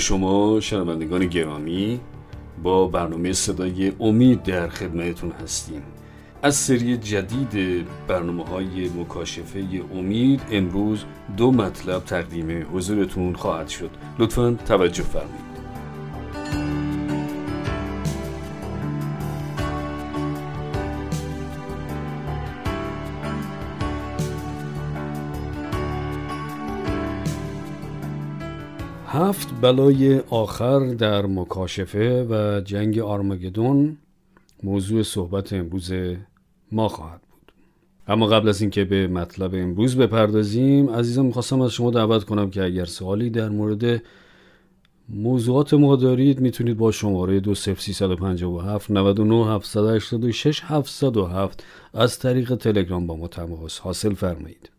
شما شنوندگان گرامی با برنامه صدای امید در خدمتتون هستیم. از سری جدید برنامه های مکاشفه امید امروز دو مطلب تقدیم حضورتون خواهد شد. لطفا توجه فرمایید. هفت بلای آخر در مکاشفه و جنگ آرمگدون موضوع صحبت امروز ما خواهد بود. اما قبل از اینکه به مطلب امروز بپردازیم عزیزان می‌خواستم از شما دعوت کنم که اگر سوالی در مورد موضوعات ما دارید می‌تونید با شماره 20357 99 786 707 از طریق تلگرام با ما تماس حاصل فرمایید.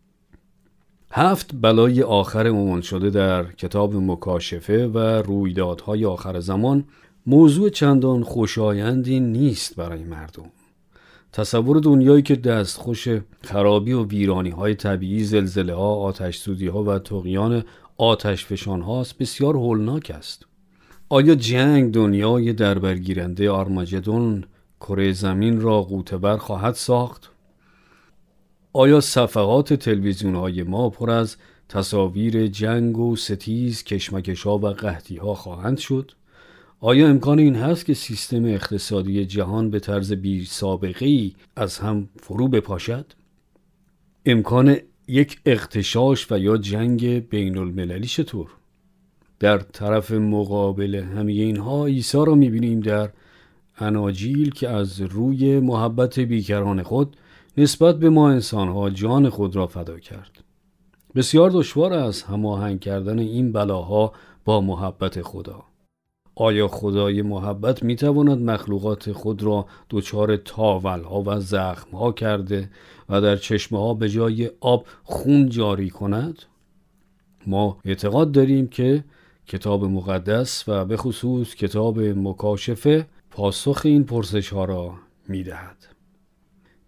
هفت بلای آخر عنوان شده در کتاب مکاشفه و رویدادهای آخر زمان موضوع چندان خوشایندی نیست برای مردم. تصور دنیایی که دستخوش خرابی و ویرانی های طبیعی زلزله ها آتش ها و تقیان آتش فشان هاست بسیار هولناک است. آیا جنگ دنیای دربرگیرنده آرماجدون کره زمین را قوتبر خواهد ساخت؟ آیا صفحات تلویزیون های ما پر از تصاویر جنگ و ستیز کشمکشا و قحطی ها خواهند شد؟ آیا امکان این هست که سیستم اقتصادی جهان به طرز بی سابقه ای از هم فرو بپاشد؟ امکان یک اقتشاش و یا جنگ بین المللی چطور؟ در طرف مقابل همه اینها عیسی را می‌بینیم در اناجیل که از روی محبت بیکران خود نسبت به ما انسانها جان خود را فدا کرد بسیار دشوار است هماهنگ کردن این بلاها با محبت خدا آیا خدای محبت می تواند مخلوقات خود را دچار تاول ها و زخم ها کرده و در چشمه ها به جای آب خون جاری کند؟ ما اعتقاد داریم که کتاب مقدس و به خصوص کتاب مکاشفه پاسخ این پرسش ها را می دهد.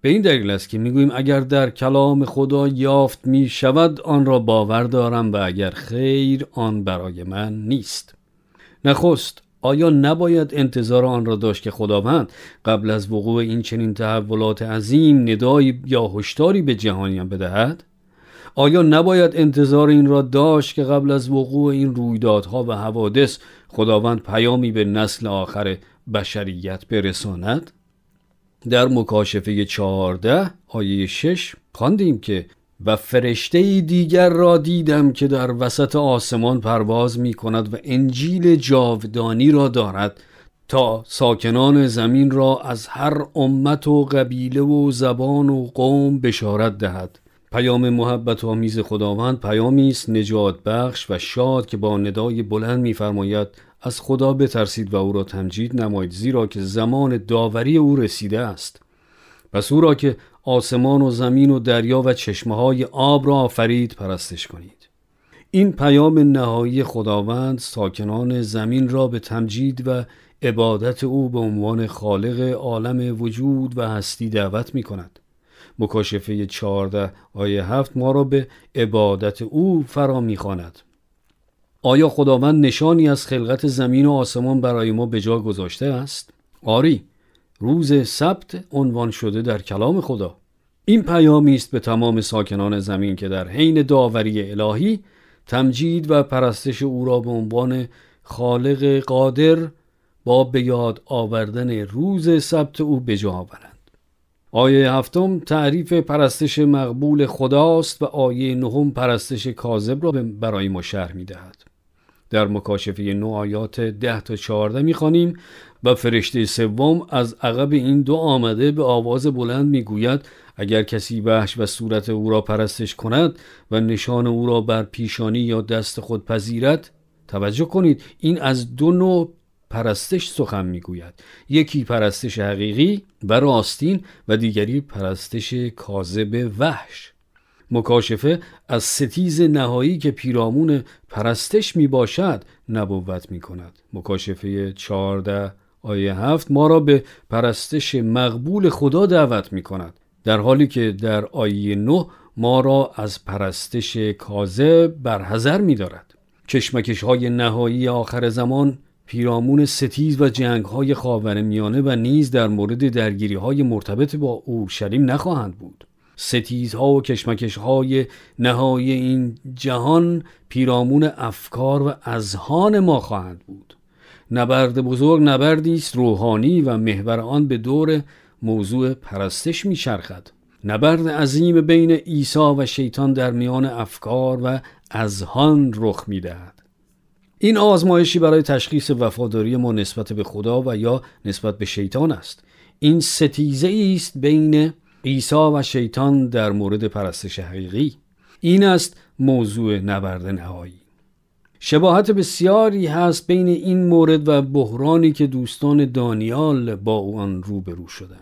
به این دلیل است که می‌گوییم اگر در کلام خدا یافت می شود آن را باور دارم و اگر خیر آن برای من نیست. نخست آیا نباید انتظار آن را داشت که خداوند قبل از وقوع این چنین تحولات عظیم ندایی یا هشداری به جهانیان بدهد؟ آیا نباید انتظار این را داشت که قبل از وقوع این رویدادها و حوادث خداوند پیامی به نسل آخر بشریت برساند؟ در مکاشفه چهارده آیه شش خواندیم که و فرشته دیگر را دیدم که در وسط آسمان پرواز می کند و انجیل جاودانی را دارد تا ساکنان زمین را از هر امت و قبیله و زبان و قوم بشارت دهد. پیام محبت آمیز خداوند پیامی است نجات بخش و شاد که با ندای بلند میفرماید از خدا بترسید و او را تمجید نمایید زیرا که زمان داوری او رسیده است. پس او را که آسمان و زمین و دریا و چشمه های آب را آفرید پرستش کنید. این پیام نهایی خداوند ساکنان زمین را به تمجید و عبادت او به عنوان خالق عالم وجود و هستی دعوت می کند مکاشفه 14 آیه 7 ما را به عبادت او فرا می‌خواند آیا خداوند نشانی از خلقت زمین و آسمان برای ما به جا گذاشته است؟ آری روز سبت عنوان شده در کلام خدا. این پیامی است به تمام ساکنان زمین که در حین داوری الهی تمجید و پرستش او را به عنوان خالق قادر با به یاد آوردن روز سبت او به جا آورند. آیه هفتم تعریف پرستش مقبول خداست و آیه نهم پرستش کاذب را برای ما شرح می دهد. در مکاشفه نو آیات ده تا چهارده می‌خوانیم و فرشته سوم از عقب این دو آمده به آواز بلند می‌گوید اگر کسی وحش و صورت او را پرستش کند و نشان او را بر پیشانی یا دست خود پذیرد توجه کنید این از دو نوع پرستش سخن می‌گوید. یکی پرستش حقیقی و راستین و دیگری پرستش کاذب وحش. مکاشفه از ستیز نهایی که پیرامون پرستش می باشد نبوت می کند مکاشفه 14 آیه 7 ما را به پرستش مقبول خدا دعوت می کند در حالی که در آیه 9 ما را از پرستش کاذب برحذر می دارد کشمکش های نهایی آخر زمان پیرامون ستیز و جنگ های خاور میانه و نیز در مورد درگیری های مرتبط با اورشلیم نخواهند بود. ستیزها و کشمکشهای نهایی این جهان پیرامون افکار و اذهان ما خواهند بود. نبرد بزرگ نبردی است روحانی و محور آن به دور موضوع پرستش میچرخد. نبرد عظیم بین عیسی و شیطان در میان افکار و اذهان رخ می‌دهد. این آزمایشی برای تشخیص وفاداری ما نسبت به خدا و یا نسبت به شیطان است. این ستیزه است بین عیسی و شیطان در مورد پرستش حقیقی. این است موضوع نبرد نهایی. شباهت بسیاری هست بین این مورد و بحرانی که دوستان دانیال با آن روبرو شدند.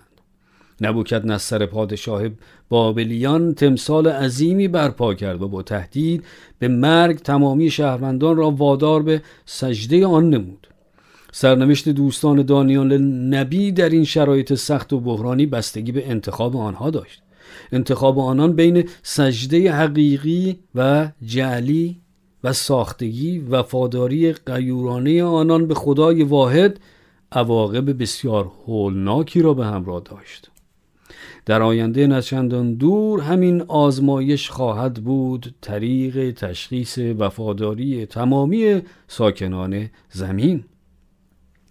نبوکت نصر پادشاه بابلیان تمثال عظیمی برپا کرد و با تهدید به مرگ تمامی شهروندان را وادار به سجده آن نمود. سرنوشت دوستان دانیال نبی در این شرایط سخت و بحرانی بستگی به انتخاب آنها داشت. انتخاب آنان بین سجده حقیقی و جعلی و ساختگی وفاداری قیورانه آنان به خدای واحد عواقب بسیار هولناکی را به همراه داشت. در آینده نچندان دور همین آزمایش خواهد بود طریق تشخیص وفاداری تمامی ساکنان زمین.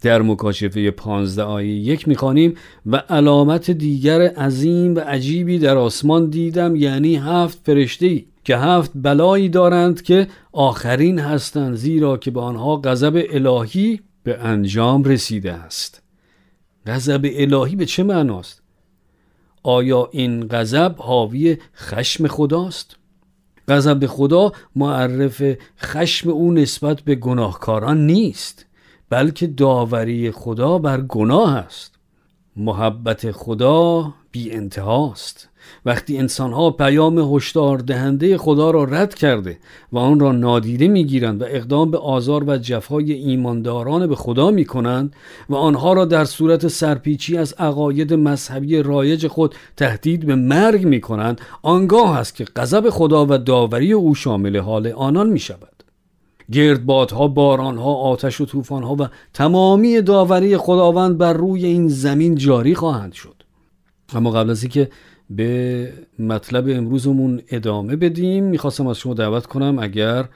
در مکاشفه پانزده آیه یک می‌خوانیم و علامت دیگر عظیم و عجیبی در آسمان دیدم یعنی هفت فرشته که هفت بلایی دارند که آخرین هستند زیرا که به آنها غضب الهی به انجام رسیده است. غضب الهی به چه معناست؟ آیا این غضب حاوی خشم خداست؟ غضب خدا معرف خشم او نسبت به گناهکاران نیست. بلکه داوری خدا بر گناه است. محبت خدا بی انتهاست وقتی انسانها پیام هشدار دهنده خدا را رد کرده و آن را نادیده می‌گیرند و اقدام به آزار و جفای ایمانداران به خدا می کنند و آنها را در صورت سرپیچی از عقاید مذهبی رایج خود تهدید به مرگ می کنند آنگاه است که غضب خدا و داوری او شامل حال آنان می شود گردبادها بارانها آتش و طوفانها و تمامی داوری خداوند بر روی این زمین جاری خواهند شد اما قبل از اینکه به مطلب امروزمون ادامه بدیم می‌خواستم از شما دعوت کنم اگر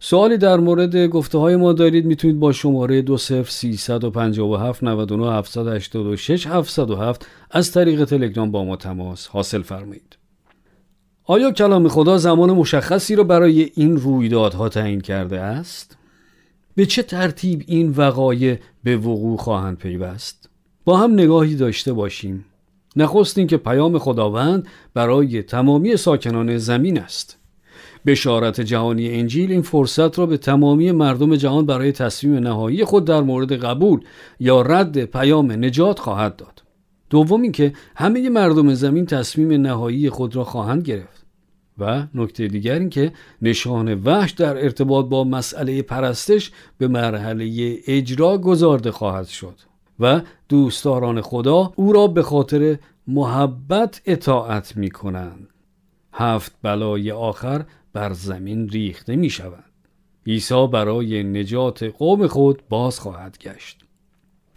سوالی در مورد گفته های ما دارید می‌تونید با شماره 20357 99 786 707 از طریق تلگرام با ما تماس حاصل فرمایید. آیا کلام خدا زمان مشخصی را برای این رویدادها تعیین کرده است؟ به چه ترتیب این وقایع به وقوع خواهند پیوست؟ با هم نگاهی داشته باشیم. نخست که پیام خداوند برای تمامی ساکنان زمین است. بشارت جهانی انجیل این فرصت را به تمامی مردم جهان برای تصمیم نهایی خود در مورد قبول یا رد پیام نجات خواهد داد. دوم اینکه همه مردم زمین تصمیم نهایی خود را خواهند گرفت. و نکته دیگر این که نشان وحش در ارتباط با مسئله پرستش به مرحله اجرا گذارده خواهد شد و دوستداران خدا او را به خاطر محبت اطاعت می کنند هفت بلای آخر بر زمین ریخته می شود عیسی برای نجات قوم خود باز خواهد گشت.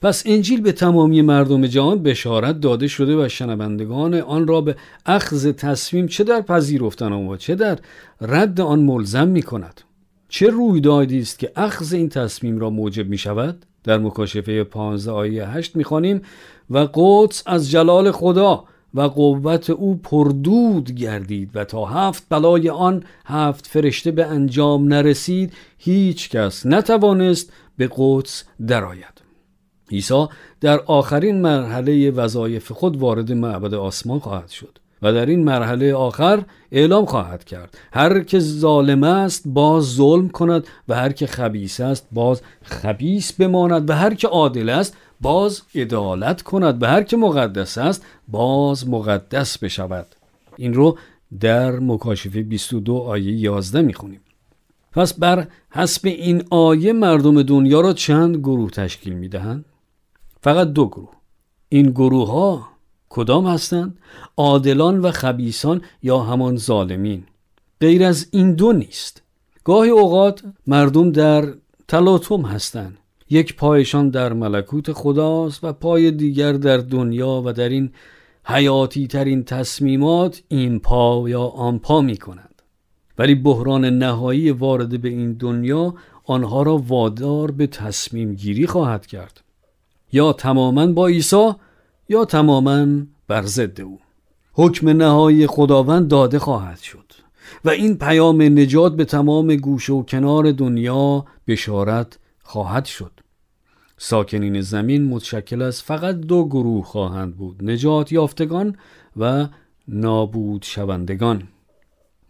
پس انجیل به تمامی مردم جهان بشارت داده شده و شنوندگان آن را به اخذ تصمیم چه در پذیرفتن و چه در رد آن ملزم می کند چه رویدادی است که اخذ این تصمیم را موجب می شود در مکاشفه 15 آیه 8 می‌خوانیم و قدس از جلال خدا و قوت او پردود گردید و تا هفت بلای آن هفت فرشته به انجام نرسید هیچ کس نتوانست به قدس درآید. عیسی در آخرین مرحله وظایف خود وارد معبد آسمان خواهد شد و در این مرحله آخر اعلام خواهد کرد. هر که ظالم است باز ظلم کند و هر که خبیس است باز خبیس بماند و هر که عادل است باز عدالت کند و هر که مقدس است باز مقدس بشود. این رو در مکاشفه 22 آیه 11 می‌خونیم. پس بر حسب این آیه مردم دنیا را چند گروه تشکیل می‌دهند؟ فقط دو گروه. این گروه ها کدام هستند؟ عادلان و خبیسان یا همان ظالمین؟ غیر از این دو نیست. گاهی اوقات مردم در تلاطم هستند. یک پایشان در ملکوت خداست و پای دیگر در دنیا و در این حیاتی ترین تصمیمات این پا یا آن پا می کنند ولی بحران نهایی وارد به این دنیا آنها را وادار به تصمیم گیری خواهد کرد. یا تماما با عیسی یا تماما بر ضد او. حکم نهایی خداوند داده خواهد شد و این پیام نجات به تمام گوشه و کنار دنیا بشارت خواهد شد. ساکنین زمین متشکل از فقط دو گروه خواهند بود نجات یافتگان و نابود شوندگان.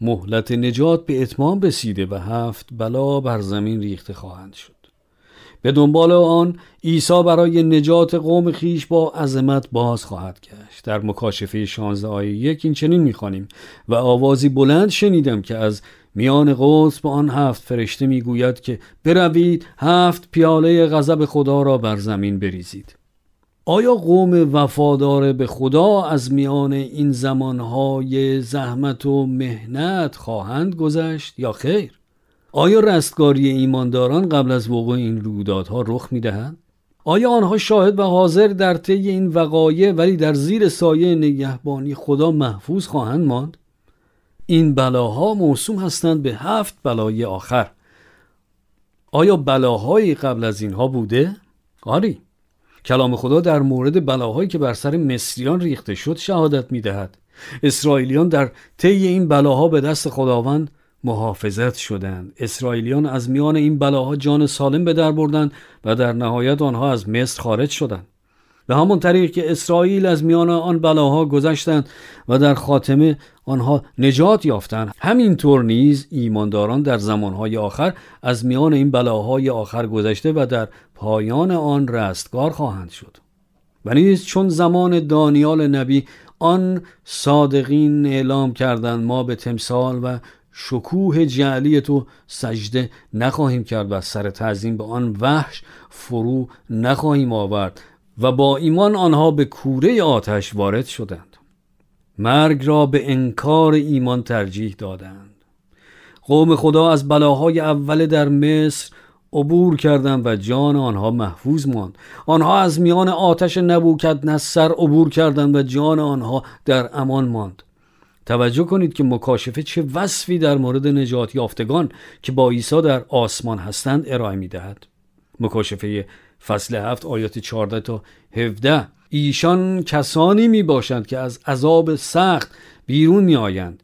مهلت نجات به اتمام رسیده و هفت بلا بر زمین ریخته خواهند شد. به دنبال آن عیسی برای نجات قوم خیش با عظمت باز خواهد گشت. در مکاشفه 16 آیه یک این چنین می‌خوانیم. و آوازی بلند شنیدم که از میان قدس به آن هفت فرشته می‌گوید که بروید هفت پیاله غضب خدا را بر زمین بریزید. آیا قوم وفادار به خدا از میان این زمانهای زحمت و مهنت خواهند گذشت یا خیر؟ آیا رستگاری ایمانداران قبل از وقوع این رویدادها رخ می‌دهند؟ آیا آنها شاهد و حاضر در طی این وقایع ولی در زیر سایه نگهبانی خدا محفوظ خواهند ماند؟ این بلاها موسوم هستند به هفت بلای آخر آیا بلاهایی قبل از اینها بوده؟ آری کلام خدا در مورد بلاهایی که بر سر مصریان ریخته شد شهادت می دهد. اسرائیلیان در طی این بلاها به دست خداوند محافظت شدند. اسرائیلیان از میان این بلاها جان سالم به در بردند و در نهایت آنها از مصر خارج شدند. به همان طریق که اسرائیل از میان آن بلاها گذشتند و در خاتمه آنها نجات یافتند. همینطور نیز ایمانداران در زمانهای آخر از میان این بلاهای آخر گذشته و در پایان آن رستگار خواهند شد. و نیز چون زمان دانیال نبی آن صادقین اعلام کردند ما به تمثال و شکوه جعلی تو سجده نخواهیم کرد و سر تعظیم به آن وحش فرو نخواهیم آورد و با ایمان آنها به کوره آتش وارد شدند. مرگ را به انکار ایمان ترجیح دادند. قوم خدا از بلاهای اول در مصر عبور کردند و جان آنها محفوظ ماند. آنها از میان آتش نبوکد نصر عبور کردند و جان آنها در امان ماند. توجه کنید که مکاشفه چه وصفی در مورد نجات یافتگان که با عیسی در آسمان هستند ارائه می دهد. مکاشفه فصل هفت آیات 14 تا 17 ایشان کسانی می باشند که از عذاب سخت بیرون می آیند.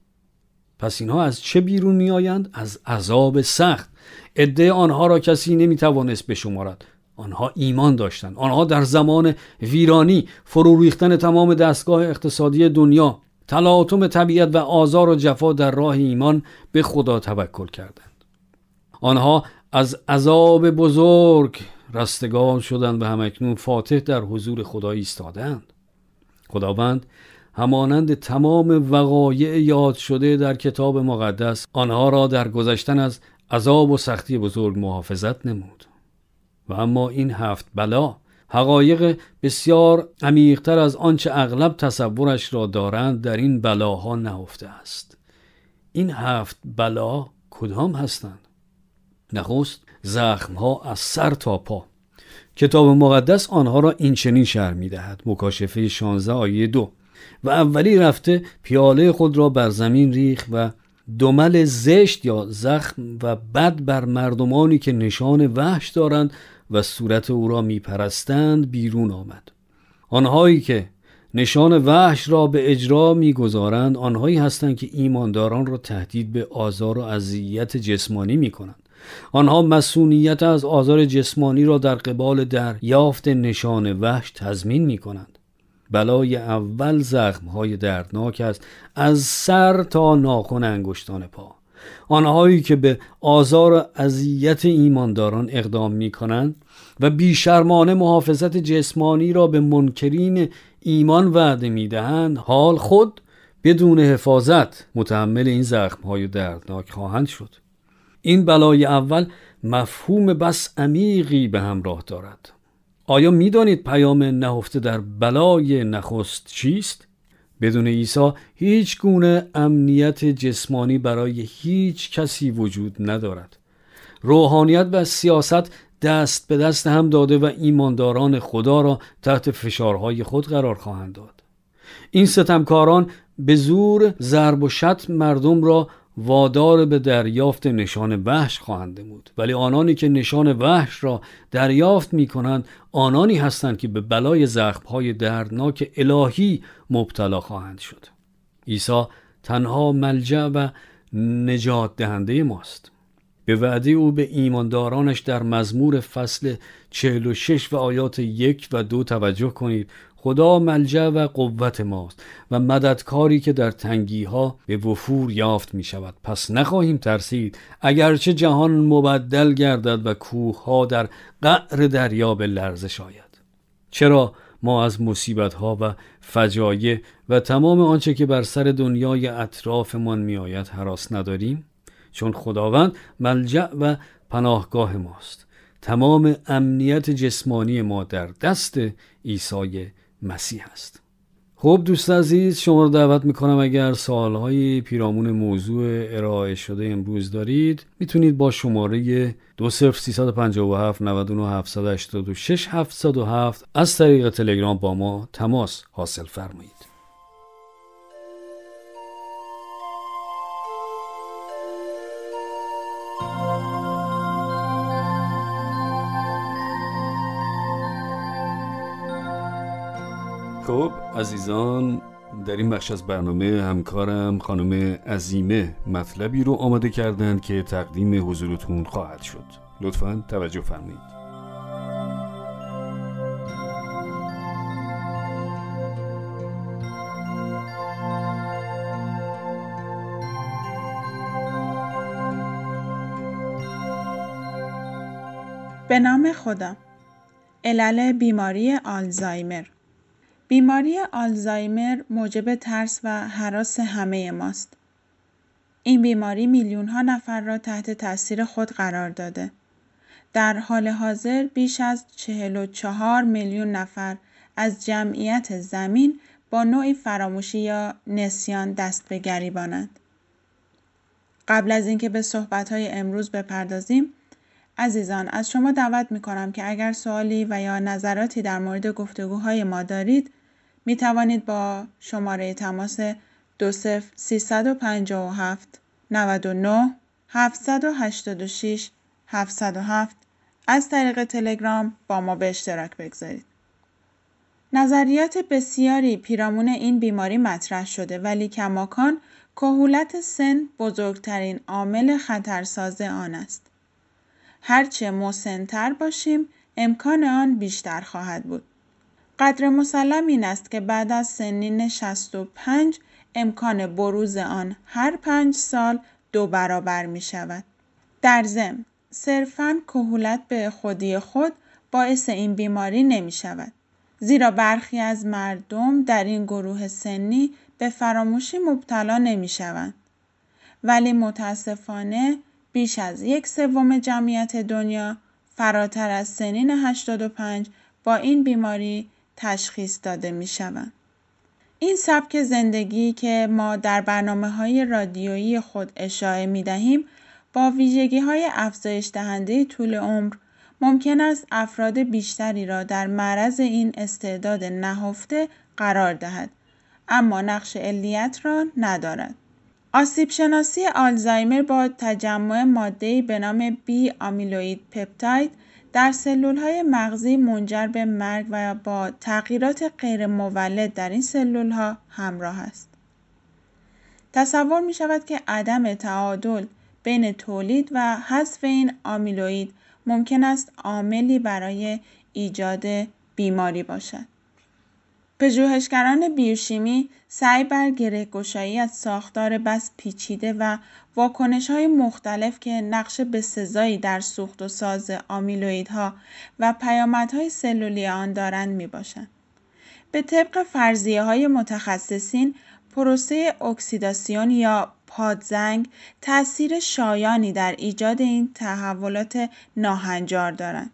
پس اینها از چه بیرون می آیند؟ از عذاب سخت عده آنها را کسی نمی توانست بشمارد آنها ایمان داشتند آنها در زمان ویرانی فرو ریختن تمام دستگاه اقتصادی دنیا تلاطم طبیعت و آزار و جفا در راه ایمان به خدا توکل کردند. آنها از عذاب بزرگ رستگار شدند و همکنون فاتح در حضور خدا ایستادند. خداوند همانند تمام وقایع یاد شده در کتاب مقدس آنها را در گذشتن از عذاب و سختی بزرگ محافظت نمود. و اما این هفت بلا حقایق بسیار عمیقتر از آنچه اغلب تصورش را دارند در این بلاها نهفته است. این هفت بلا کدام هستند؟ نخست زخمها از سر تا پا. کتاب مقدس آنها را این چنین شهر می دهد مکاشفه 16 آیه دو. و اولی رفته پیاله خود را بر زمین ریخ و دمل زشت یا زخم و بد بر مردمانی که نشان وحش دارند و صورت او را میپرستند بیرون آمد. آنهایی که نشان وحش را به اجرا می‌گذارند آنهایی هستند که ایمانداران را تهدید به آزار و اذیت جسمانی می‌کنند. آنها مسئولیت از آزار جسمانی را در قبال در یافت نشان وحش تضمین می کنند. بلای اول زخمهای دردناک است از سر تا ناخن انگشتان پا. آنهایی که به آزار و اذیت ایمانداران اقدام می کنند و بیشرمانه محافظت جسمانی را به منکرین ایمان وعده می دهند حال خود بدون حفاظت متحمل این زخمهای دردناک خواهند شد این بلای اول مفهوم بس عمیقی به همراه دارد آیا می‌دانید پیام نهفته در بلای نخست چیست؟ بدون عیسی هیچ گونه امنیت جسمانی برای هیچ کسی وجود ندارد. روحانیت و سیاست دست به دست هم داده و ایمانداران خدا را تحت فشارهای خود قرار خواهند داد. این ستمکاران به زور ضرب و شتم مردم را وادار به دریافت نشان وحش خواهند نمود. ولی آنانی که نشان وحش را دریافت می کنند آنانی هستند که به بلای زخمهای دردناک الهی مبتلا خواهند شد. عیسی تنها ملجع و نجات دهنده ماست. به وعده او به ایماندارانش در مزمور فصل 46 و آیات یک و دو توجه کنید. خدا ملجع و قوت ماست و مددکاری که در تنگی ها به وفور یافت می شود پس نخواهیم ترسید اگرچه جهان مبدل گردد و کوه ها در قعر دریا به لرزش آید. چرا ما از مصیبت ها و فجایع و تمام آنچه که بر سر دنیای اطرافمان می آید حراس نداریم؟ چون خداوند ملجع و پناهگاه ماست. تمام امنیت جسمانی ما در دست عیسی مسیح است. خب دوست عزیز شما رو دعوت می‌کنم اگر سوالهای پیرامون موضوع ارائه شده امروز دارید می‌تونید با شماره 20357 99 786 707 از طریق تلگرام با ما تماس حاصل فرمایید. خب عزیزان در این بخش از برنامه همکارم خانم عزیمه مطلبی رو آماده کردند که تقدیم حضورتون خواهد شد. لطفا توجه فرمایید. به نام خدا. علل بیماری آلزایمر. بیماری آلزایمر موجب ترس و حراس همه ماست. این بیماری میلیون ها نفر را تحت تاثیر خود قرار داده. در حال حاضر بیش از 44 میلیون نفر از جمعیت زمین با نوعی فراموشی یا نسیان دست به گریبانند. قبل از اینکه به صحبت‌های امروز بپردازیم، عزیزان از شما دعوت می کنم که اگر سوالی و یا نظراتی در مورد گفتگوهای ما دارید می توانید با شماره تماس 20 357 99 786 707 از طریق تلگرام با ما به اشتراک بگذارید. نظریات بسیاری پیرامون این بیماری مطرح شده ولی کماکان کهولت سن بزرگترین عامل خطرساز آن است. هرچه مسنتر باشیم امکان آن بیشتر خواهد بود. قدر مسلم این است که بعد از سنین 65 امکان بروز آن هر پنج سال دو برابر می شود. در ضمن صرفاً کهولت به خودی خود باعث این بیماری نمی شود. زیرا برخی از مردم در این گروه سنی به فراموشی مبتلا نمی شوند. ولی متاسفانه بیش از یک سوم جمعیت دنیا فراتر از سنین 85 با این بیماری تشخیص داده می شوند. این سبک زندگی که ما در برنامه های رادیویی خود اشاره می دهیم با ویژگی های افزایش دهنده طول عمر ممکن است افراد بیشتری را در معرض این استعداد نهفته قرار دهد اما نقش علیت را ندارد. آسیب شناسی آلزایمر با تجمع ماده‌ای به نام بی آمیلوید پپتاید در سلولهای مغزی منجر به مرگ و با تغییرات غیرمولد در این سلولها همراه است. تصور می شود که عدم تعادل بین تولید و حذف این آمیلوید ممکن است عاملی برای ایجاد بیماری باشد. پژوهشگران بیوشیمی سعی بر گرهگشایی از ساختار بس پیچیده و واکنش های مختلف که نقش بسزایی در سوخت و ساز آمیلویدها و پیامدهای سلولی آن دارند می باشند. به طبق فرضیه های متخصصین پروسه اکسیداسیون یا پادزنگ تاثیر شایانی در ایجاد این تحولات ناهنجار دارند.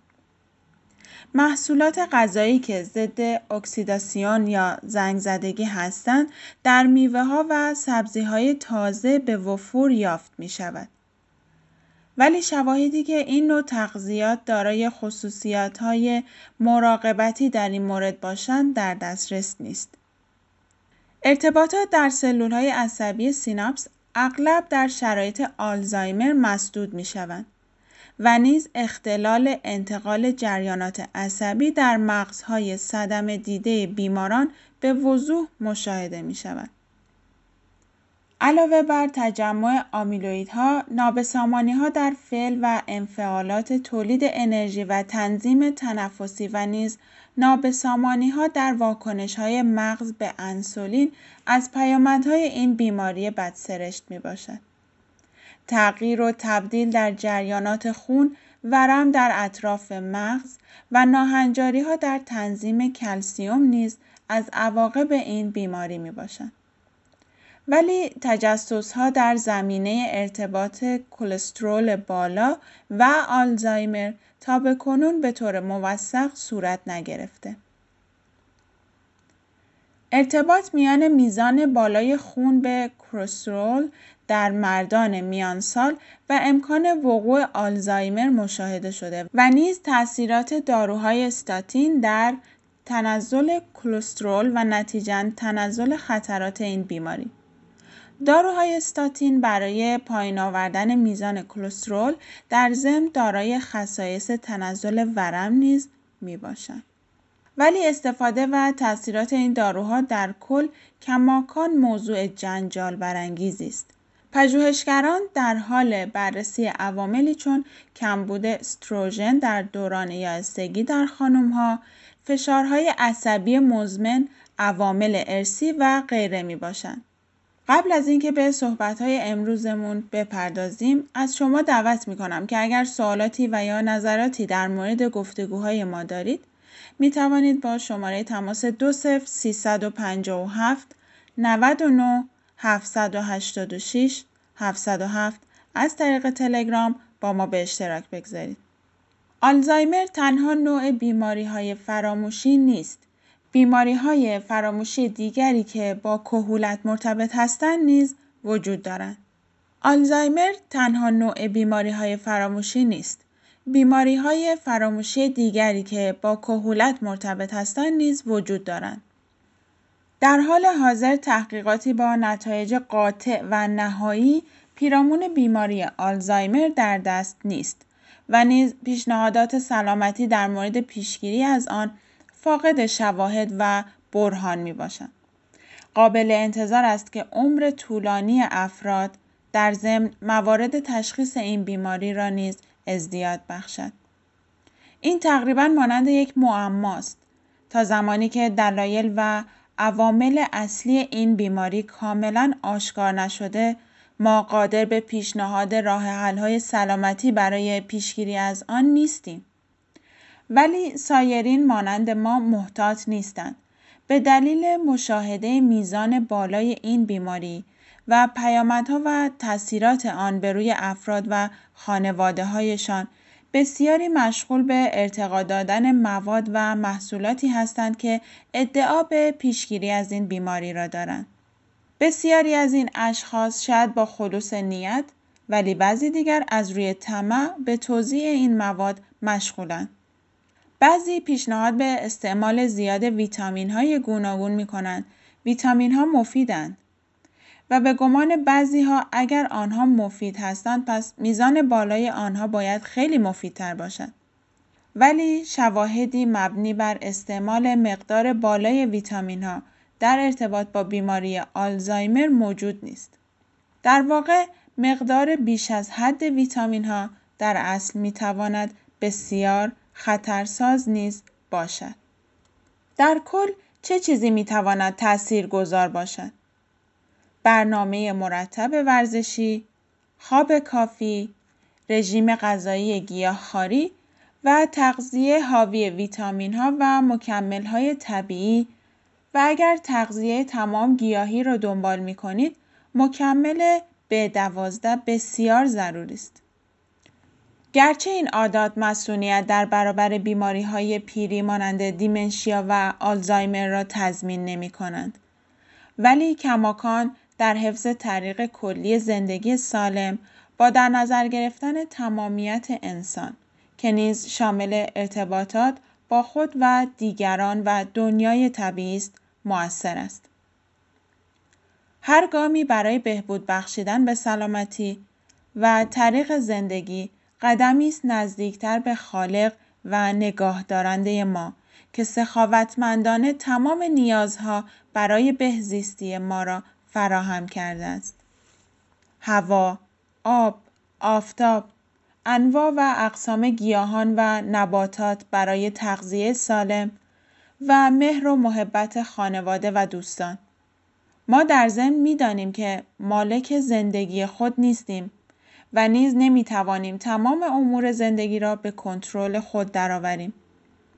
محصولات غذایی که ضد اکسیداسیون یا زنگ زدگی هستند در میوه ها و سبزی های تازه به وفور یافت می شود. ولی شواهدی که این نوع تغذیات دارای خصوصیات های مراقبتی در این مورد باشند در دسترس نیست. ارتباطات در سلول های عصبی سیناپس اغلب در شرایط آلزایمر مسدود می شوند. و نیز اختلال انتقال جریانات عصبی در مغزهای صدم دیده بیماران به وضوح مشاهده می شود. علاوه بر تجمع آمیلویدها، نابسامانی ها در فعل و انفعالات تولید انرژی و تنظیم تنفسی و نیز نابسامانی ها در واکنش های مغز به انسولین از پیامدهای این بیماری بدسرشت می باشد. تغییر و تبدیل در جریانات خون، ورم در اطراف مغز و ناهنجاری ها در تنظیم کلسیوم نیز از عواقب این بیماری می باشند. ولی تجسس ها در زمینه ارتباط کلسترول بالا و آلزایمر تا به کنون به طور موثق صورت نگرفته. ارتباط میان میزان بالای خون به کلسترول در مردان میانسال و امکان وقوع آلزایمر مشاهده شده و نیز تاثیرات داروهای استاتین در تنزل کلسترول و نتیجا تنزل خطرات این بیماری داروهای استاتین برای پایین آوردن میزان کلسترول در ضمن دارای خصایص تنزل ورم نیز می باشند. ولی استفاده و تاثیرات این داروها در کل کماکان موضوع جنجال برانگیزی است. پژوهشگران در حال بررسی عواملی چون کمبود استروژن در دوران یائسگی در خانمها، فشارهای عصبی مزمن، عوامل ارسی و غیره می باشند. قبل از اینکه به صحبتهای امروزمون بپردازیم از شما دعوت می کنم که اگر سوالاتی و یا نظراتی در مورد گفتگوهای ما دارید می توانید با شماره تماس 20357 99 786 707 از طریق تلگرام با ما به اشتراک بگذارید. آلزایمر تنها نوع بیماری های فراموشی نیست. بیماری های فراموشی دیگری که با کهولت مرتبط هستند نیز وجود دارند. آلزایمر تنها نوع بیماری های فراموشی نیست. بیماری های فراموشی دیگری که با کهولت مرتبط هستند نیز وجود دارند. در حال حاضر تحقیقاتی با نتایج قاطع و نهایی پیرامون بیماری آلزایمر در دست نیست و نیز پیشنهادات سلامتی در مورد پیشگیری از آن فاقد شواهد و برهان می باشند. قابل انتظار است که عمر طولانی افراد در ضمن موارد تشخیص این بیماری را نیز ازدیاد بخشد. این تقریبا مانند یک معماست تا زمانی که دلایل و عوامل اصلی این بیماری کاملا آشکار نشده ما قادر به پیشنهاد راه های سلامتی برای پیشگیری از آن نیستیم. ولی سایرین مانند ما محتاط نیستند. به دلیل مشاهده میزان بالای این بیماری و پیامدها و تاثیرات آن به روی افراد و خانواده هایشان بسیاری مشغول به ارتقا دادن مواد و محصولاتی هستند که ادعا به پیشگیری از این بیماری را دارند. بسیاری از این اشخاص شاید با خلوص نیت ولی بعضی دیگر از روی طمع به توضیح این مواد مشغولند. بعضی پیشنهاد به استعمال زیاد ویتامین های گوناگون می کنند. ویتامین ها مفیدند. و به گمان بعضی ها اگر آنها مفید هستند پس میزان بالای آنها باید خیلی مفیدتر باشد. ولی شواهدی مبنی بر استعمال مقدار بالای ویتامین ها در ارتباط با بیماری آلزایمر موجود نیست. در واقع مقدار بیش از حد ویتامین ها در اصل می تواند بسیار خطرساز نیز باشد. در کل چه چیزی می تواند تأثیر گذار باشد؟ برنامه مرتب ورزشی، خواب کافی، رژیم غذایی گیاهخواری و تغذیه حاوی ویتامین ها و مکمل های طبیعی و اگر تغذیه تمام گیاهی را دنبال می کنید مکمل به دوازده بسیار ضروری است. گرچه این عادات مسئولیت در برابر بیماری های پیری مانند دیمنشیا و آلزایمر را تضمین نمی کنند. ولی کماکان در حفظ طریق کلی زندگی سالم با در نظر گرفتن تمامیت انسان که نیز شامل ارتباطات با خود و دیگران و دنیای طبیعی است مؤثر است. هر گامی برای بهبود بخشیدن به سلامتی و طریق زندگی قدمی است نزدیکتر به خالق و نگاه دارنده ما که سخاوتمندانه تمام نیازها برای بهزیستی ما را فراهم کرده است. هوا، آب، آفتاب، انواع و اقسام گیاهان و نباتات برای تغذیه سالم و مهر و محبت خانواده و دوستان. ما در ضمن می‌دانیم که مالک زندگی خود نیستیم و نیز نمی توانیم تمام امور زندگی را به کنترل خود درآوریم.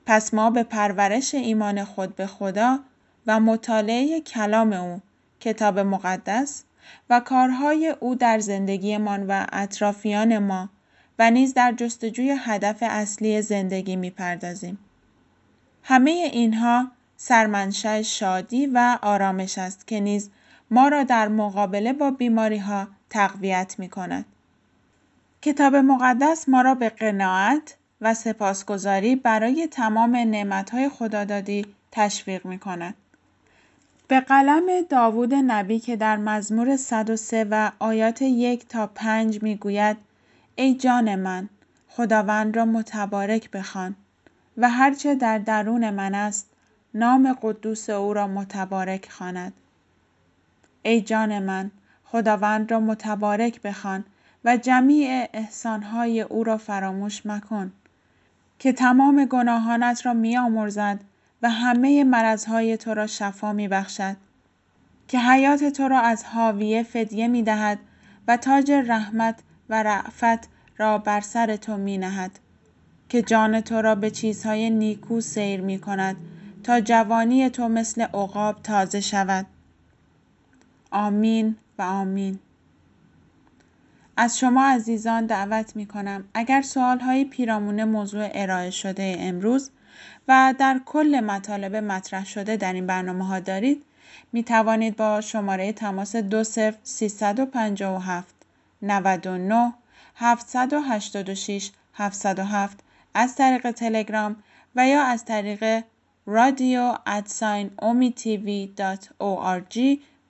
پس ما به پرورش ایمان خود به خدا و مطالعه کلام او کتاب مقدس و کارهای او در زندگیمان و اطرافیان ما و نیز در جستجوی هدف اصلی زندگی می‌پردازیم. همه اینها سرمنشأ شادی و آرامش است که نیز ما را در مقابله با بیماری ها تقویت می کند. کتاب مقدس ما را به قناعت و سپاسگزاری برای تمام نعمتهای خدادادی تشویق می کند. به قلم داوود نبی که در مزمور 103 و آیات یک تا پنج می گوید ای جان من خداوند را متبارک بخوان و هرچه در درون من است نام قدوس او را متبارک خواند. ای جان من خداوند را متبارک بخوان و جمیع احسانهای او را فراموش مکن که تمام گناهانت را میآمرزد و همه مرضهای تو را شفا می بخشد. که حیات تو را از حاویه فدیه می دهد و تاج رحمت و رعفت را بر سر تو می نهد. که جان تو را به چیزهای نیکو سیر می کند تا جوانی تو مثل عقاب تازه شود. آمین و آمین. از شما عزیزان دعوت می کنم اگر سوال های پیرامون موضوع ارائه شده امروز و در کل مطالب مطرح شده در این برنامه ها دارید می توانید با شماره تماس 20 357 99 786 707 از طریق تلگرام و یا از طریق رادیو ادساین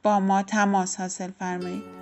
با ما تماس حاصل فرمایید.